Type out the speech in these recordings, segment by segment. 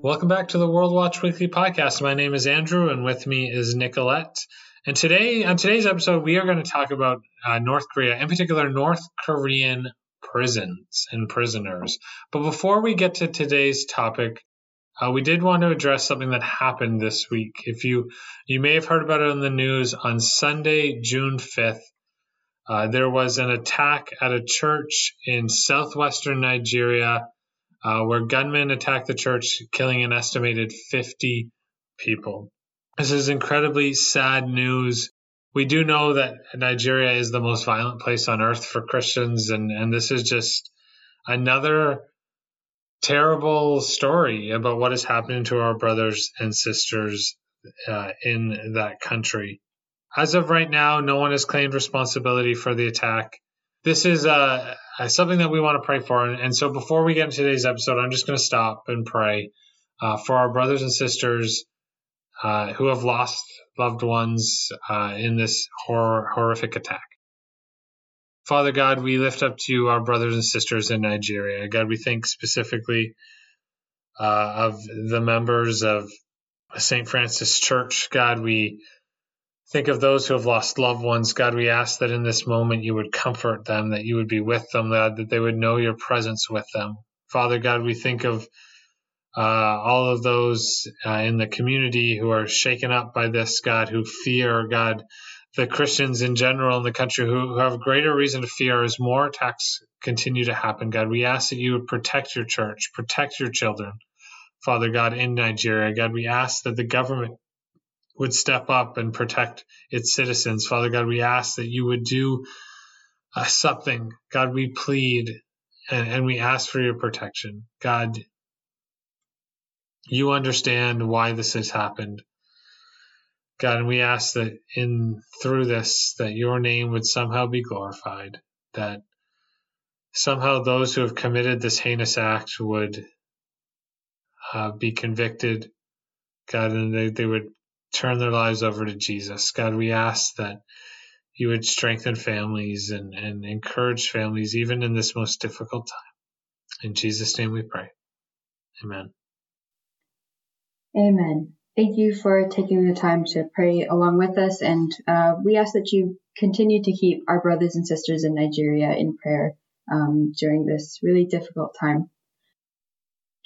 Welcome back to the World Watch Weekly podcast. My name is Andrew, and with me is Nicolette. And today, on today's episode, we are going to talk about uh, North Korea, in particular, North Korean prisons and prisoners. But before we get to today's topic, uh, we did want to address something that happened this week. If you you may have heard about it in the news on Sunday, June fifth, uh, there was an attack at a church in southwestern Nigeria uh, where gunmen attacked the church, killing an estimated 50 people. This is incredibly sad news. We do know that Nigeria is the most violent place on earth for Christians, and, and this is just another terrible story about what is happening to our brothers and sisters uh, in that country. As of right now, no one has claimed responsibility for the attack. This is uh, something that we want to pray for. And, and, so before we get into today's episode, I'm just going to stop and pray uh, for our brothers and sisters uh, who have lost loved ones uh, in this hor- horrific attack. Father God, we lift up to you our brothers and sisters in Nigeria. God, we think specifically uh, of the members of St. Francis Church. God, we think of those who have lost loved ones. God, we ask that in this moment you would comfort them, that you would be with them, God, that they would know your presence with them. Father God, we think of uh, all of those uh, in the community who are shaken up by this, God, who fear, God, the Christians in general in the country who, who have greater reason to fear as more attacks continue to happen, God. We ask that you would protect your church, protect your children, Father God, in Nigeria. God, we ask that the government would step up and protect its citizens. Father God, we ask that you would do uh, something. God, we plead and, and we ask for your protection. God, you understand why this has happened. God, and we ask that in through this that your name would somehow be glorified, that somehow those who have committed this heinous act would uh, be convicted, God, and they, they would turn their lives over to Jesus. God, we ask that you would strengthen families and, and encourage families even in this most difficult time. In Jesus' name we pray. Amen. Amen. Thank you for taking the time to pray along with us. And uh, we ask that you continue to keep our brothers and sisters in Nigeria in prayer um, during this really difficult time.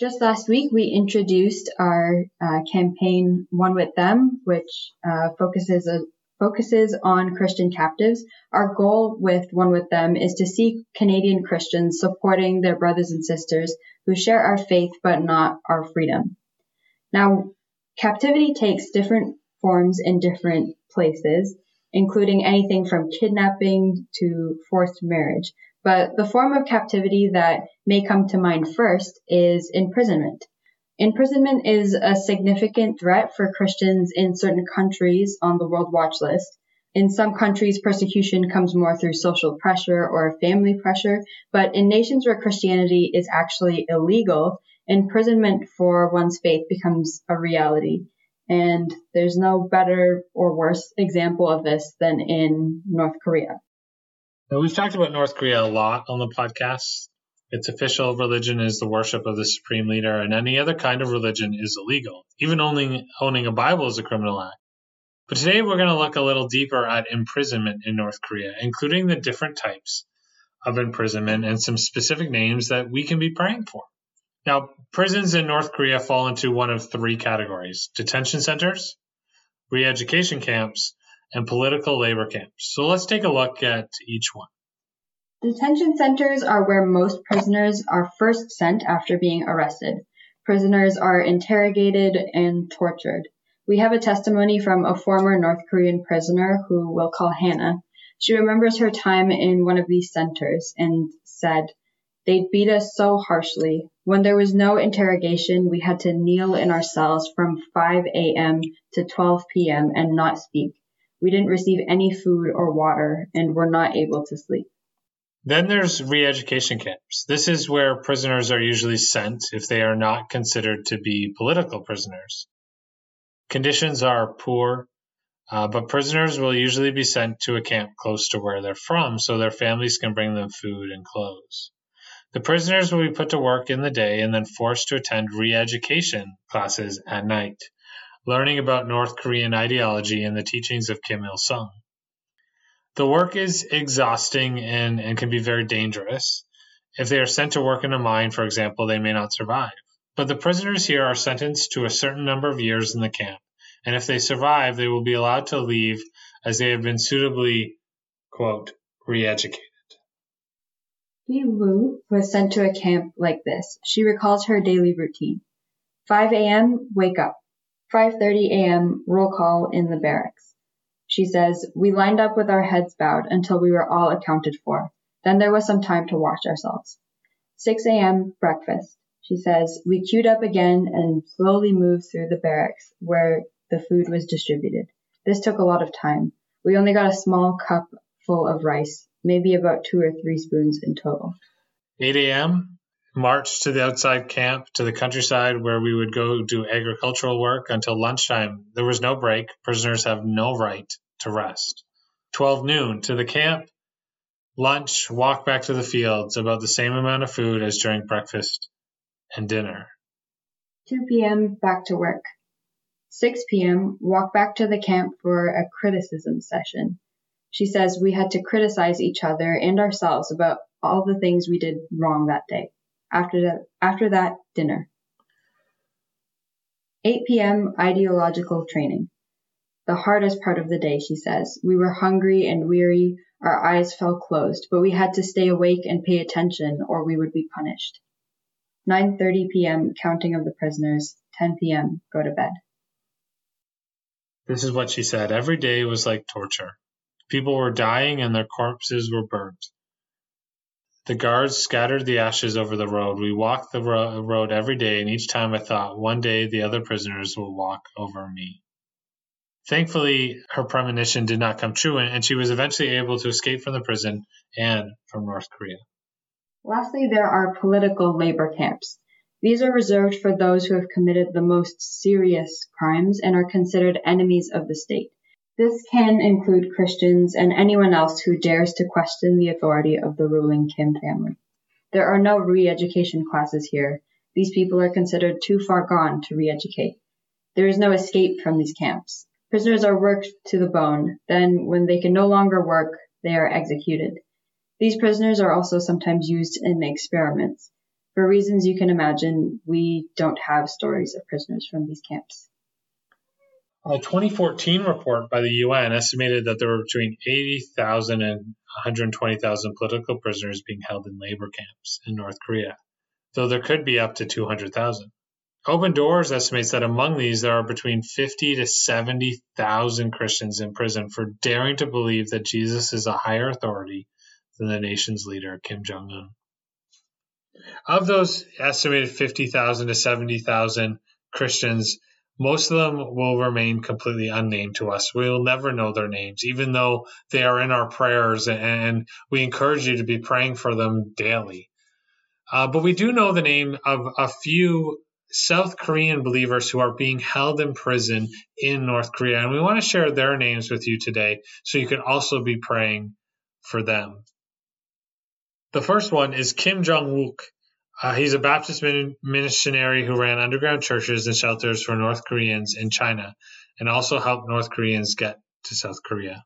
Just last week, we introduced our uh, campaign One with Them, which uh, focuses uh, focuses on Christian captives. Our goal with One with Them is to see Canadian Christians supporting their brothers and sisters who share our faith but not our freedom. Now, captivity takes different forms in different places, including anything from kidnapping to forced marriage. But the form of captivity that may come to mind first is imprisonment. Imprisonment is a significant threat for Christians in certain countries on the World Watch List. In some countries, persecution comes more through social pressure or family pressure, but in nations where Christianity is actually illegal, imprisonment for one's faith becomes a reality. And there's no better or worse example of this than in North Korea. Now, we've talked about North Korea a lot on the podcast. Its official religion is the worship of the supreme leader, and any other kind of religion is illegal. Even owning, owning a Bible is a criminal act. But today we're going to look a little deeper at imprisonment in North Korea, including the different types of imprisonment and some specific names that we can be praying for. Now, prisons in North Korea fall into one of three categories detention centers, re education camps, and political labor camps. So let's take a look at each one. Detention centers are where most prisoners are first sent after being arrested. Prisoners are interrogated and tortured. We have a testimony from a former North Korean prisoner who we'll call Hannah. She remembers her time in one of these centers and said, They'd beat us so harshly. When there was no interrogation, we had to kneel in our cells from 5 a.m. to 12 p.m. and not speak. We didn't receive any food or water and were not able to sleep. Then there's re education camps. This is where prisoners are usually sent if they are not considered to be political prisoners. Conditions are poor, uh, but prisoners will usually be sent to a camp close to where they're from so their families can bring them food and clothes. The prisoners will be put to work in the day and then forced to attend re education classes at night, learning about North Korean ideology and the teachings of Kim Il sung. The work is exhausting and, and can be very dangerous. If they are sent to work in a mine, for example, they may not survive. But the prisoners here are sentenced to a certain number of years in the camp, and if they survive, they will be allowed to leave as they have been suitably, quote, re educated. He Wu was sent to a camp like this. She recalls her daily routine. 5 a.m., wake up. 5.30 a.m., roll call in the barracks. She says, We lined up with our heads bowed until we were all accounted for. Then there was some time to wash ourselves. 6 a.m. breakfast. She says, We queued up again and slowly moved through the barracks where the food was distributed. This took a lot of time. We only got a small cup full of rice, maybe about two or three spoons in total. 8 a.m march to the outside camp to the countryside where we would go do agricultural work until lunchtime. There was no break. Prisoners have no right to rest. 12 noon to the camp, lunch, walk back to the fields, about the same amount of food as during breakfast and dinner. 2 p.m. back to work. 6 p.m. walk back to the camp for a criticism session. She says we had to criticize each other and ourselves about all the things we did wrong that day. After that, after that, dinner. 8 p.m. ideological training. The hardest part of the day, she says. We were hungry and weary, our eyes fell closed, but we had to stay awake and pay attention or we would be punished. 9:30 p.m. counting of the prisoners, 10 p.m. go to bed. This is what she said. Every day was like torture. People were dying and their corpses were burnt. The guards scattered the ashes over the road. We walked the ro- road every day, and each time I thought, one day the other prisoners will walk over me. Thankfully, her premonition did not come true, and she was eventually able to escape from the prison and from North Korea. Lastly, there are political labor camps. These are reserved for those who have committed the most serious crimes and are considered enemies of the state. This can include Christians and anyone else who dares to question the authority of the ruling Kim family. There are no re-education classes here. These people are considered too far gone to re-educate. There is no escape from these camps. Prisoners are worked to the bone. Then, when they can no longer work, they are executed. These prisoners are also sometimes used in experiments. For reasons you can imagine, we don't have stories of prisoners from these camps. A 2014 report by the UN estimated that there were between 80,000 and 120,000 political prisoners being held in labor camps in North Korea, though there could be up to 200,000. Open Doors estimates that among these there are between 50 to 70,000 Christians in prison for daring to believe that Jesus is a higher authority than the nation's leader, Kim Jong un. Of those estimated 50,000 to 70,000 Christians, most of them will remain completely unnamed to us. We will never know their names, even though they are in our prayers, and we encourage you to be praying for them daily. Uh, but we do know the name of a few South Korean believers who are being held in prison in North Korea, and we want to share their names with you today so you can also be praying for them. The first one is Kim Jong Wook. Uh, he's a Baptist missionary who ran underground churches and shelters for North Koreans in China and also helped North Koreans get to South Korea.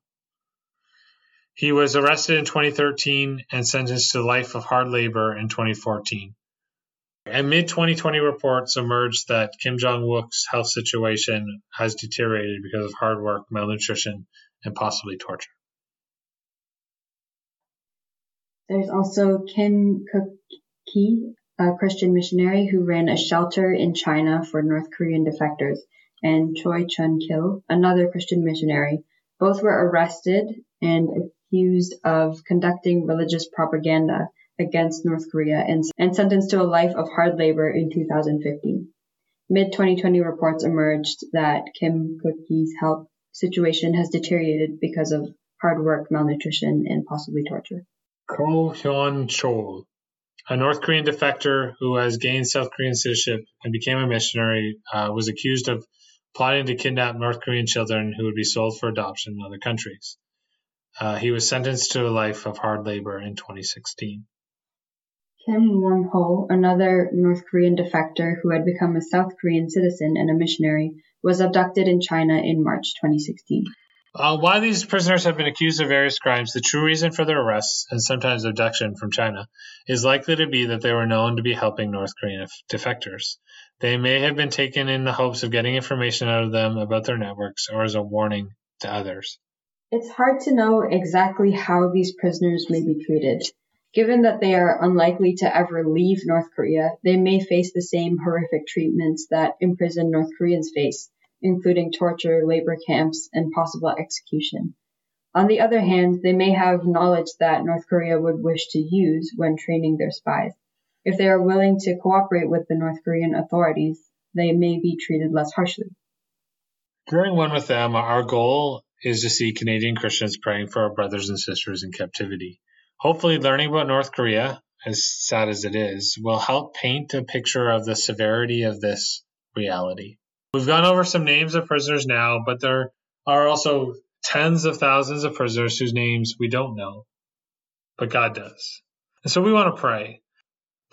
He was arrested in 2013 and sentenced to life of hard labor in 2014. And mid 2020 reports emerged that Kim Jong Wook's health situation has deteriorated because of hard work, malnutrition, and possibly torture. There's also Kim Cook Ki, a Christian missionary who ran a shelter in China for North Korean defectors, and Choi Chun Kil, another Christian missionary. Both were arrested and accused of conducting religious propaganda against North Korea and, and sentenced to a life of hard labor in 2015. Mid 2020 reports emerged that Kim Kuk-yee's health situation has deteriorated because of hard work, malnutrition, and possibly torture. Ko Hyun Chol, a North Korean defector who has gained South Korean citizenship and became a missionary, uh, was accused of plotting to kidnap North Korean children who would be sold for adoption in other countries. Uh, he was sentenced to a life of hard labor in 2016. Kim Won Ho, another North Korean defector who had become a South Korean citizen and a missionary, was abducted in China in March 2016. Uh, while these prisoners have been accused of various crimes, the true reason for their arrests and sometimes abduction from China is likely to be that they were known to be helping North Korean defectors. They may have been taken in the hopes of getting information out of them about their networks or as a warning to others. It's hard to know exactly how these prisoners may be treated. Given that they are unlikely to ever leave North Korea, they may face the same horrific treatments that imprisoned North Koreans face including torture, labor camps, and possible execution. On the other hand, they may have knowledge that North Korea would wish to use when training their spies. If they are willing to cooperate with the North Korean authorities, they may be treated less harshly. During One with Them, our goal is to see Canadian Christians praying for our brothers and sisters in captivity. Hopefully, learning about North Korea, as sad as it is, will help paint a picture of the severity of this reality. We've gone over some names of prisoners now, but there are also tens of thousands of prisoners whose names we don't know, but God does. And so we want to pray.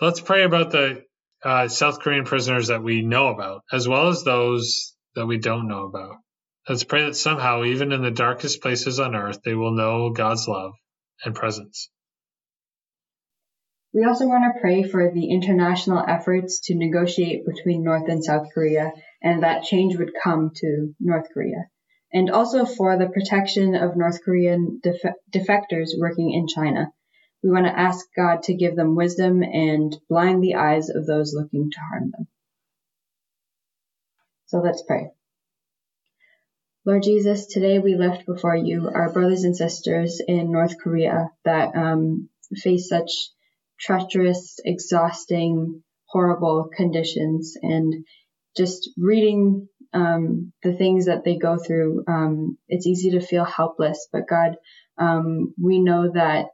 Let's pray about the uh, South Korean prisoners that we know about, as well as those that we don't know about. Let's pray that somehow, even in the darkest places on earth, they will know God's love and presence. We also want to pray for the international efforts to negotiate between North and South Korea and that change would come to North Korea. And also for the protection of North Korean def- defectors working in China. We want to ask God to give them wisdom and blind the eyes of those looking to harm them. So let's pray. Lord Jesus, today we lift before you our brothers and sisters in North Korea that um, face such treacherous, exhausting, horrible conditions. And just reading um, the things that they go through, um, it's easy to feel helpless. But God, um, we know that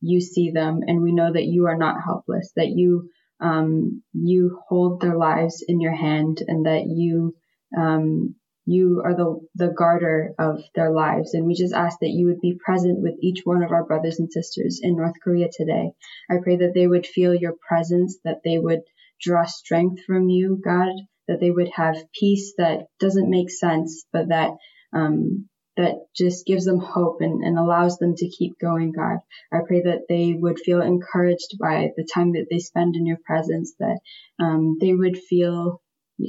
you see them, and we know that you are not helpless. That you um, you hold their lives in your hand, and that you um, you are the, the garter of their lives. And we just ask that you would be present with each one of our brothers and sisters in North Korea today. I pray that they would feel your presence, that they would draw strength from you, God, that they would have peace that doesn't make sense, but that, um, that just gives them hope and, and allows them to keep going, God. I pray that they would feel encouraged by the time that they spend in your presence, that um, they would feel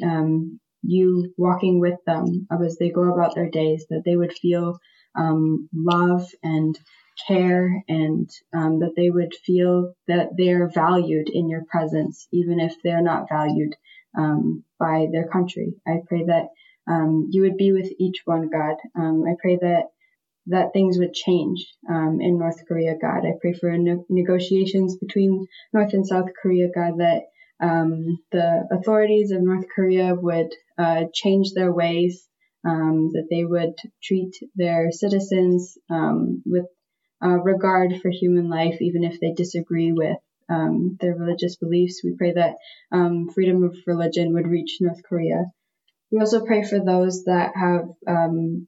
um, you walking with them as they go about their days, that they would feel um, love and care and um, that they would feel that they're valued in your presence, even if they're not valued um, by their country. I pray that um, you would be with each one, God. Um, I pray that that things would change um, in North Korea, God. I pray for ne- negotiations between North and South Korea, God, that um, the authorities of North Korea would uh, change their ways, um, that they would treat their citizens um, with uh, regard for human life, even if they disagree with um, their religious beliefs. We pray that um, freedom of religion would reach North Korea. We also pray for those that have um,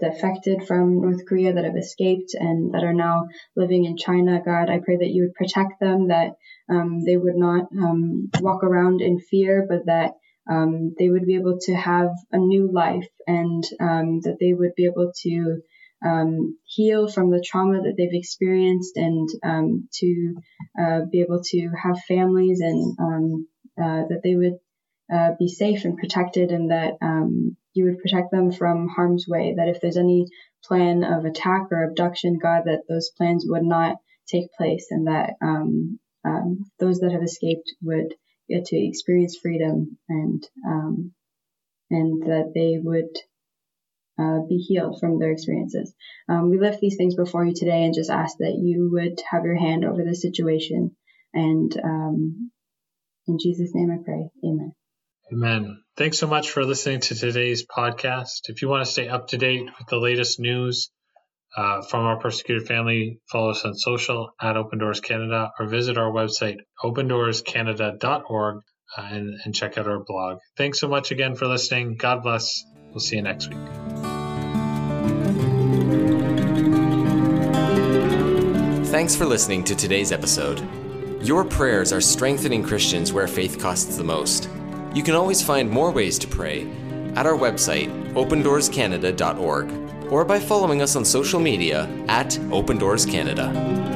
defected from North Korea that have escaped and that are now living in China. God, I pray that you would protect them, that um, they would not um, walk around in fear, but that um, they would be able to have a new life and that they would be able to um, heal from the trauma that they've experienced and um, to uh, be able to have families and uh, that they would uh, be safe and protected and that um, you would protect them from harm's way, that if there's any plan of attack or abduction, God, that those plans would not take place and that um, um, those that have escaped would get to experience freedom and um, and that they would be healed from their experiences. Um, we lift these things before you today and just ask that you would have your hand over the situation And um, in Jesus' name I pray. Amen. Amen. Thanks so much for listening to today's podcast. If you want to stay up to date with the latest news uh, from our persecuted family, follow us on social at Open Doors Canada or visit our website, opendoorscanada.org, uh, and, and check out our blog. Thanks so much again for listening. God bless. We'll see you next week. Thanks for listening to today's episode. Your prayers are strengthening Christians where faith costs the most. You can always find more ways to pray at our website, opendoorscanada.org, or by following us on social media at Open Doors Canada.